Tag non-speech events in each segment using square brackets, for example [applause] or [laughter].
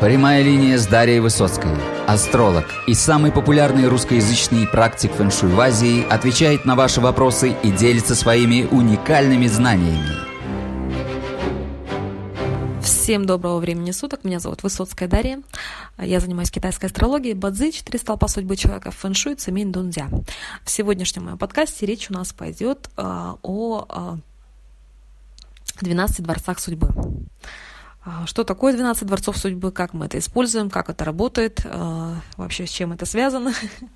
Прямая линия с Дарьей Высоцкой. Астролог и самый популярный русскоязычный практик фэншуй в Азии отвечает на ваши вопросы и делится своими уникальными знаниями. Всем доброго времени суток. Меня зовут Высоцкая Дарья. Я занимаюсь китайской астрологией, бадзи, четыре столпа судьбы человека, фэншуй, цемень, дунзя. В сегодняшнем моем подкасте речь у нас пойдет э, о э, 12 дворцах судьбы. А, что такое 12 дворцов судьбы, как мы это используем, как это работает, а, вообще с чем это связано,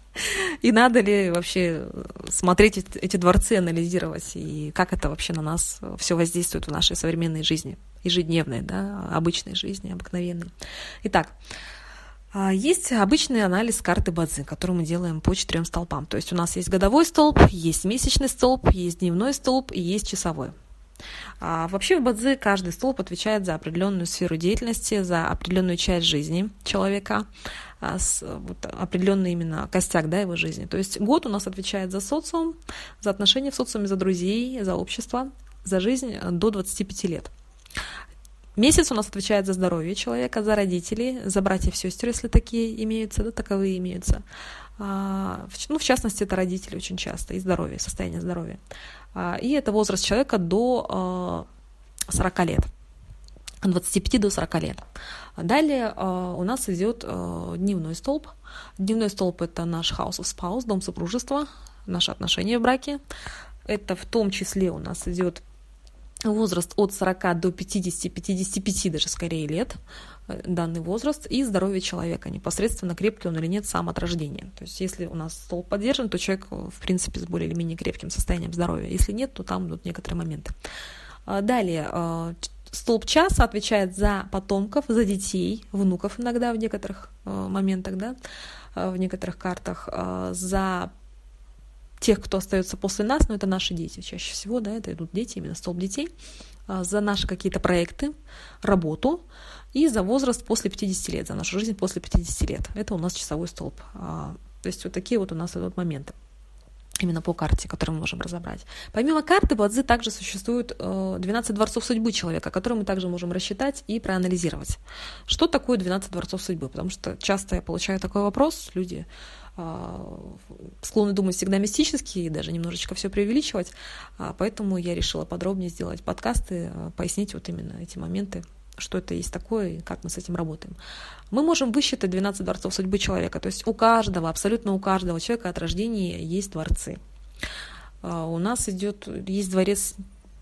[laughs] и надо ли вообще смотреть эти дворцы, анализировать, и как это вообще на нас все воздействует в нашей современной жизни, ежедневной, да, обычной жизни, обыкновенной. Итак, а, есть обычный анализ карты Бадзи, который мы делаем по четырем столпам. То есть у нас есть годовой столб, есть месячный столб, есть дневной столб и есть часовой. А вообще в Бадзи каждый столб отвечает за определенную сферу деятельности, за определенную часть жизни человека, а, с, вот, определенный именно костяк да, его жизни. То есть год у нас отвечает за социум, за отношения в социуме, за друзей, за общество, за жизнь до 25 лет. Месяц у нас отвечает за здоровье человека, за родителей, за братьев, сестер, если такие имеются, да, таковые имеются. А, ну, в частности, это родители очень часто, и здоровье, состояние здоровья. А, и это возраст человека до 40 а, лет. От 25 до 40 лет. Далее у нас идет дневной столб. Дневной столб это наш house of spouse, дом супружества, наши отношения в браке. Это в том числе у нас идет возраст от 40 до 50, 55 даже скорее лет, э, данный возраст, и здоровье человека, непосредственно крепкий он или нет сам от рождения. То есть если у нас стол поддержан, то человек, э, в принципе, с более или менее крепким состоянием здоровья. Если нет, то там идут некоторые моменты. А, далее, э, столб часа отвечает за потомков, за детей, внуков иногда в некоторых моментах, да, в некоторых картах, за тех, кто остается после нас, но это наши дети чаще всего, да, это идут дети, именно столб детей, а, за наши какие-то проекты, работу и за возраст после 50 лет, за нашу жизнь после 50 лет. Это у нас часовой столб. А, то есть вот такие вот у нас идут моменты именно по карте, которую мы можем разобрать. Помимо карты Бадзи также существует 12 э, дворцов судьбы человека, которые мы также можем рассчитать и проанализировать. Что такое 12 дворцов судьбы? Потому что часто я получаю такой вопрос, люди склонны думать всегда мистически и даже немножечко все преувеличивать, а, поэтому я решила подробнее сделать подкасты, а, пояснить вот именно эти моменты, что это есть такое и как мы с этим работаем. Мы можем высчитать 12 дворцов судьбы человека, то есть у каждого, абсолютно у каждого человека от рождения есть дворцы. У нас идет, есть дворец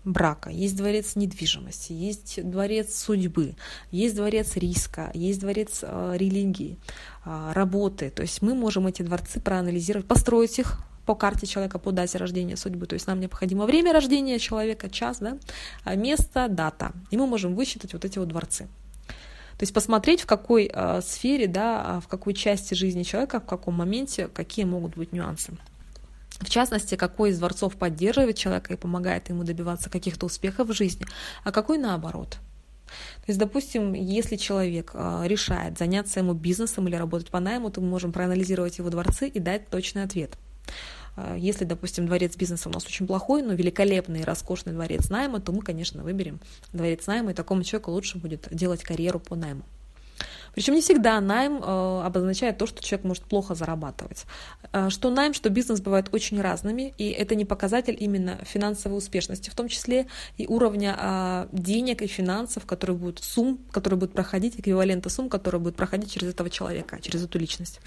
брака, есть дворец недвижимости, есть дворец судьбы, есть дворец риска, есть дворец э, религии, э, работы. То есть мы можем эти дворцы проанализировать, построить их по карте человека, по дате рождения судьбы. То есть нам необходимо время рождения человека, час, да, а место, дата. И мы можем высчитать вот эти вот дворцы. То есть посмотреть, в какой э, сфере, да, в какой части жизни человека, в каком моменте, какие могут быть нюансы. В частности, какой из дворцов поддерживает человека и помогает ему добиваться каких-то успехов в жизни, а какой наоборот. То есть, допустим, если человек а, решает заняться ему бизнесом или работать по найму, то мы можем проанализировать его дворцы и дать точный ответ. А, если, допустим, дворец бизнеса у нас очень плохой, но великолепный и роскошный дворец найма, то мы, конечно, выберем дворец найма, и такому человеку лучше будет делать карьеру по найму. Причем не всегда найм э, обозначает то, что человек может плохо зарабатывать. Э, что найм, что бизнес бывают очень разными, и это не показатель именно финансовой успешности, в том числе и уровня э, денег и финансов, которые будут сумм, которые будут проходить, эквивалента сумм, которые будут проходить через этого человека, через эту личность.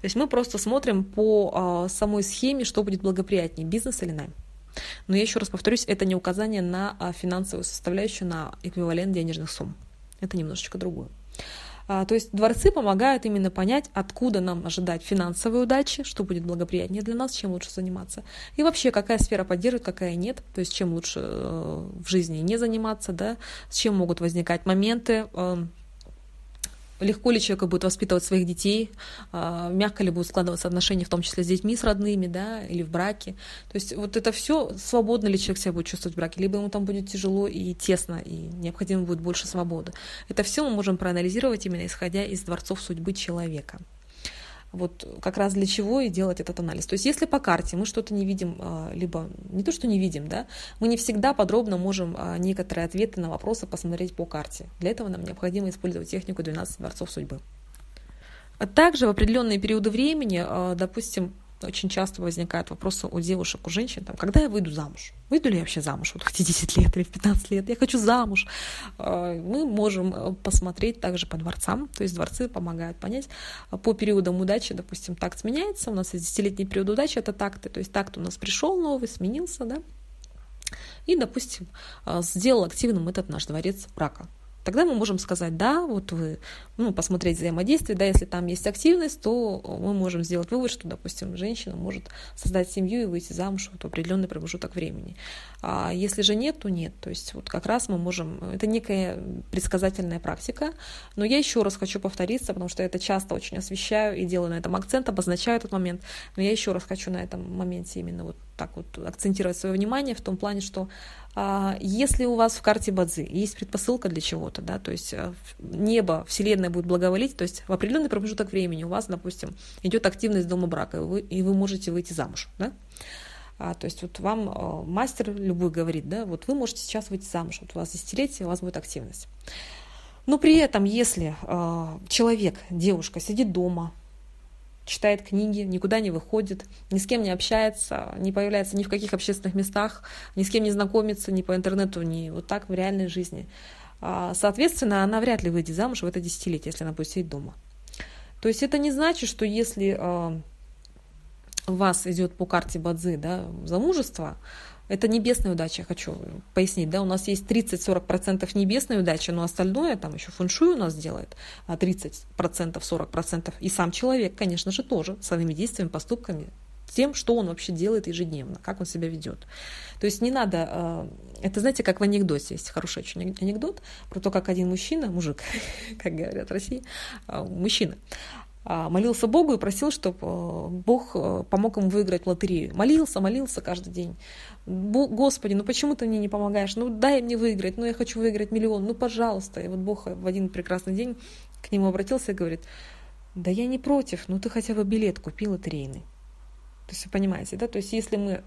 То есть мы просто смотрим по самой схеме, что будет благоприятнее, бизнес или найм. Но я еще раз повторюсь, это не указание на финансовую составляющую, на эквивалент денежных сумм. Это немножечко другое. А, то есть дворцы помогают именно понять, откуда нам ожидать финансовой удачи, что будет благоприятнее для нас, чем лучше заниматься. И вообще, какая сфера поддерживает, какая нет, то есть чем лучше э, в жизни не заниматься, да, с чем могут возникать моменты, эм, легко ли человеку будет воспитывать своих детей, а, мягко ли будут складываться отношения, в том числе с детьми, с родными, да, или в браке. То есть вот это все, свободно ли человек себя будет чувствовать в браке, либо ему там будет тяжело и тесно, и необходимо будет больше свободы. Это все мы можем проанализировать именно исходя из дворцов судьбы человека. Вот как раз для чего и делать этот анализ. То есть если по карте мы что-то не видим, а, либо не то, что не видим, да, мы не всегда подробно можем а, некоторые ответы на вопросы посмотреть по карте. Для этого нам необходимо использовать технику 12 дворцов судьбы. А также в определенные периоды времени, допустим, очень часто возникают вопросы у девушек, у женщин, там, когда я выйду замуж? Выйду ли я вообще замуж? Вот хоть 10 лет или в 15 лет, я хочу замуж. А, мы можем э, посмотреть также по дворцам, то есть дворцы помогают понять а, по периодам удачи, допустим, такт меняется, у нас есть десятилетний период удачи, это такты, то есть такт у нас пришел новый, сменился, да, и, допустим, а, сделал активным этот наш дворец брака. Тогда мы можем сказать, да, вот вы, ну, посмотреть взаимодействие, да, если там есть активность, то мы можем сделать вывод, что, допустим, женщина может создать семью и выйти замуж в определенный промежуток времени. А если же нет, то нет. То есть вот как раз мы можем, это некая предсказательная практика, но я еще раз хочу повториться, потому что я это часто очень освещаю и делаю на этом акцент, обозначаю этот момент, но я еще раз хочу на этом моменте именно вот так вот акцентировать свое внимание в том плане, что если у вас в карте Бадзи есть предпосылка для чего-то, да, то есть э, небо, Вселенная будет благоволить, то есть в определенный промежуток времени у вас, допустим, идет активность дома брака, и вы, и вы можете выйти замуж, да, а, то есть вот вам э, мастер любой говорит, да, вот вы можете сейчас выйти замуж, вот у вас десятилетие, у вас будет активность. Но при этом, если э, человек, девушка сидит дома, читает книги, никуда не выходит, ни с кем не общается, не появляется ни в каких общественных местах, ни с кем не знакомится, ни по интернету, ни вот так в реальной жизни. А, соответственно, она вряд ли выйдет замуж в это десятилетие, если она будет сидеть дома. То есть это не значит, что если а, у вас идет по карте Бадзи да, замужество, это небесная удача, я хочу пояснить. Да? У нас есть 30-40% небесной удачи, но остальное, там еще фэншуй у нас делает 30%, а 40%. И сам человек, конечно же, тоже своими действиями, поступками, тем, что он вообще делает ежедневно, как он себя ведет. То есть не надо... А, это, знаете, как в анекдоте есть хороший очень анекдот про то, как один мужчина, мужик, [laughs] как говорят в России, а, мужчина, молился Богу и просил, чтобы э, Бог э, помог ему выиграть лотерею. Молился, молился каждый день. Господи, ну почему ты мне не помогаешь? Ну дай мне выиграть, ну я хочу выиграть миллион, ну пожалуйста. И вот Бог в один прекрасный день к нему обратился и говорит, да я не против, ну ты хотя бы билет купи лотерейный. То есть вы понимаете, да? То есть если мы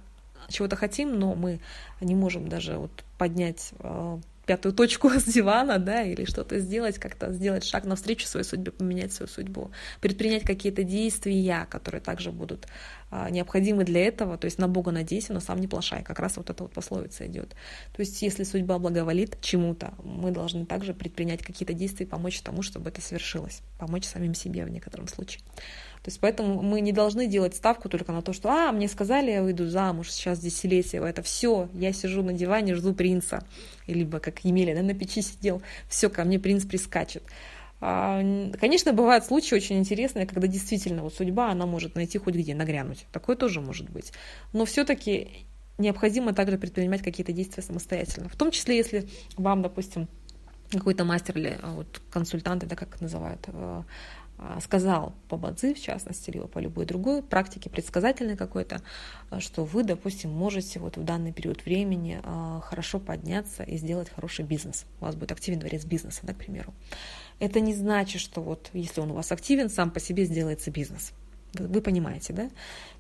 чего-то хотим, но мы не можем даже вот поднять э, пятую точку с дивана, да, или что-то сделать, как-то сделать шаг навстречу своей судьбе, поменять свою судьбу, предпринять какие-то действия, которые также будут а, необходимы для этого, то есть на Бога надейся, но сам не плашай, как раз вот эта вот пословица идет. То есть если судьба благоволит чему-то, мы должны также предпринять какие-то действия помочь тому, чтобы это свершилось, помочь самим себе в некотором случае. То есть поэтому мы не должны делать ставку только на то, что «а, мне сказали, я выйду замуж, сейчас десятилетие, это все, я сижу на диване, жду принца». Либо как Емеля, да, на печи сидел, все, ко мне принц прискачет. А, конечно, бывают случаи очень интересные, когда действительно вот судьба, она может найти хоть где, нагрянуть. Такое тоже может быть. Но все-таки необходимо также предпринимать какие-то действия самостоятельно. В том числе, если вам, допустим, какой-то мастер или а, вот, консультант, это как называют, а, сказал по бадзи, в частности, либо по любой другой практике предсказательной какой-то, а, что вы, допустим, можете вот в данный период времени а, хорошо подняться и сделать хороший бизнес. У вас будет активен дворец бизнеса, да, к примеру. Это не значит, что вот если он у вас активен, сам по себе сделается бизнес. Вы понимаете, да?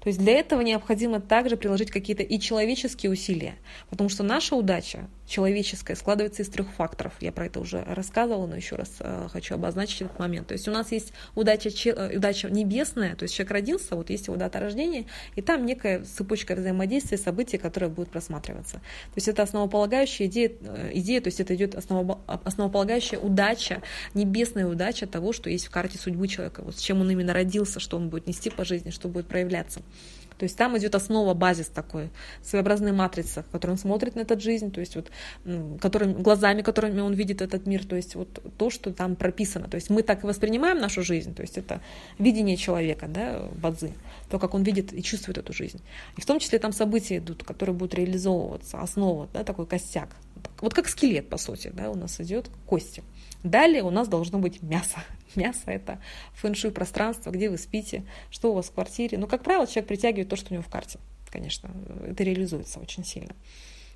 То есть для этого необходимо также приложить какие-то и человеческие усилия, потому что наша удача человеческая складывается из трех факторов. Я про это уже рассказывала, но еще раз э, хочу обозначить этот момент. То есть у нас есть удача, э, удача небесная, то есть человек родился, вот есть его дата рождения, и там некая цепочка взаимодействия, событий, которые будут просматриваться. То есть это основополагающая идея, э, идея то есть это идет осново, основополагающая удача, небесная удача того, что есть в карте судьбы человека, вот с чем он именно родился, что он будет нести по жизни, что будет проявляться. То есть там идет основа, базис такой, своеобразная матрица, в которой он смотрит на эту жизнь, то есть вот которым, глазами, которыми он видит этот мир, то есть вот то, что там прописано. То есть мы так и воспринимаем нашу жизнь, то есть это видение человека, да, бадзы, то, как он видит и чувствует эту жизнь. И в том числе там события идут, которые будут реализовываться, основа, да, такой костяк. Вот как скелет, по сути, да, у нас идет кости. Далее у нас должно быть мясо. Мясо – это фэншуй пространство, где вы спите, что у вас в квартире. Но, как правило, человек притягивает то, что у него в карте. Конечно, это реализуется очень сильно.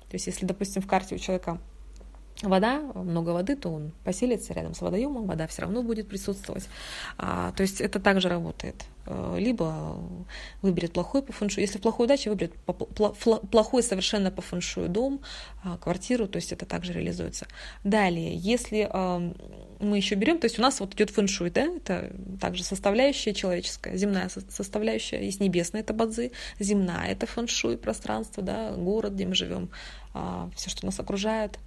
То есть, если, допустим, в карте у человека вода, много воды, то он поселится рядом с водоемом, вода все равно будет присутствовать. А, то есть это также работает. Э, либо выберет плохой по фэншую, если плохой удача, выберет плохой совершенно по фэншую дом, а, квартиру, то есть это также реализуется. Далее, если мы еще берем, то есть у нас вот идет фэншуй, да, это также составляющая человеческая, земная составляющая, есть небесная, это бадзи, земная, это фэншуй, пространство, да, город, где мы живем, а, все, что нас окружает.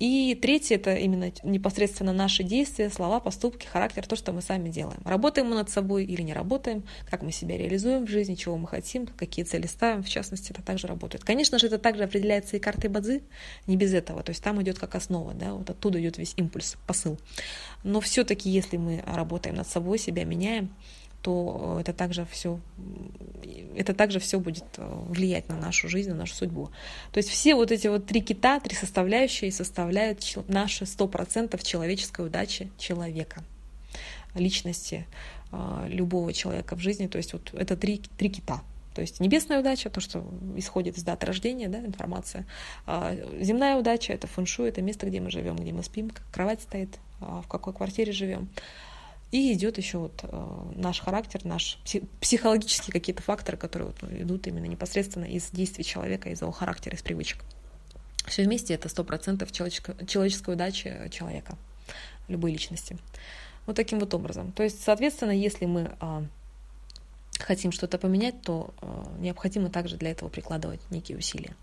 И третье — это именно непосредственно наши действия, слова, поступки, характер, то, что мы сами делаем. Работаем мы над собой или не работаем, как мы себя реализуем в жизни, чего мы хотим, какие цели ставим, в частности, это также работает. Конечно же, это также определяется и картой Бадзи, не без этого, то есть там идет как основа, да, вот оттуда идет весь импульс, посыл. Но все-таки, если мы работаем над собой, себя меняем, то это также все, это также все будет э, влиять на нашу жизнь, на нашу судьбу. То есть все вот эти вот три кита, три составляющие составляют наши сто процентов человеческой удачи человека, личности э, любого человека в жизни. То есть вот это три, три кита. То есть небесная удача, то, что исходит из даты рождения, да, информация. А земная удача — это фэншуй, это место, где мы живем, где мы спим, как кровать стоит, а в какой квартире живем. И идет еще вот э, наш характер, наш психологические какие-то факторы, которые вот идут именно непосредственно из действий человека, из его характера, из привычек. Все вместе это сто процентов человеческой удачи человека, любой личности. Вот таким вот образом. То есть, соответственно, если мы э, хотим что-то поменять, то э, необходимо также для этого прикладывать некие усилия.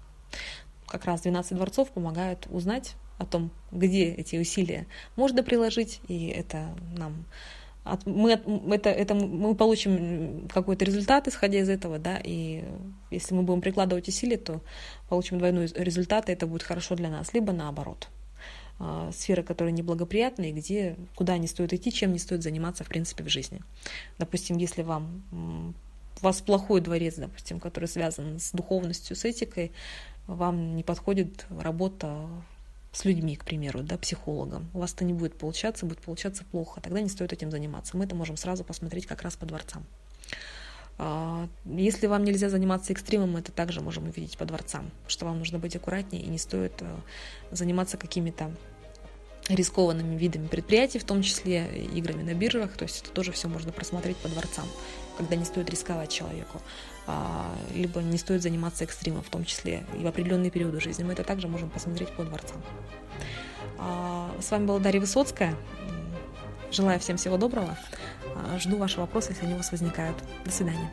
Как раз 12 дворцов помогают узнать о том, где эти усилия можно приложить, и это нам мы, это, это мы получим какой-то результат, исходя из этого, да, и если мы будем прикладывать усилия, то получим двойной результат, и это будет хорошо для нас, либо наоборот. А, сферы, которые неблагоприятные, где, куда не стоит идти, чем не стоит заниматься, в принципе, в жизни. Допустим, если вам у вас плохой дворец, допустим, который связан с духовностью, с этикой, вам не подходит работа с людьми, к примеру, да, психологом, у вас это не будет получаться, будет получаться плохо, тогда не стоит этим заниматься. Мы это можем сразу посмотреть как раз по дворцам. А, если вам нельзя заниматься экстримом, мы это также можем увидеть по дворцам, что вам нужно быть аккуратнее и не стоит э, заниматься какими-то рискованными видами предприятий, в том числе играми на биржах, то есть это тоже все можно просмотреть по дворцам, когда не стоит рисковать человеку, либо не стоит заниматься экстримом, в том числе и в определенные периоды жизни. Мы это также можем посмотреть по дворцам. А, с вами была Дарья Высоцкая. Желаю всем всего доброго. А, жду ваши вопросы, если они у вас возникают. До свидания.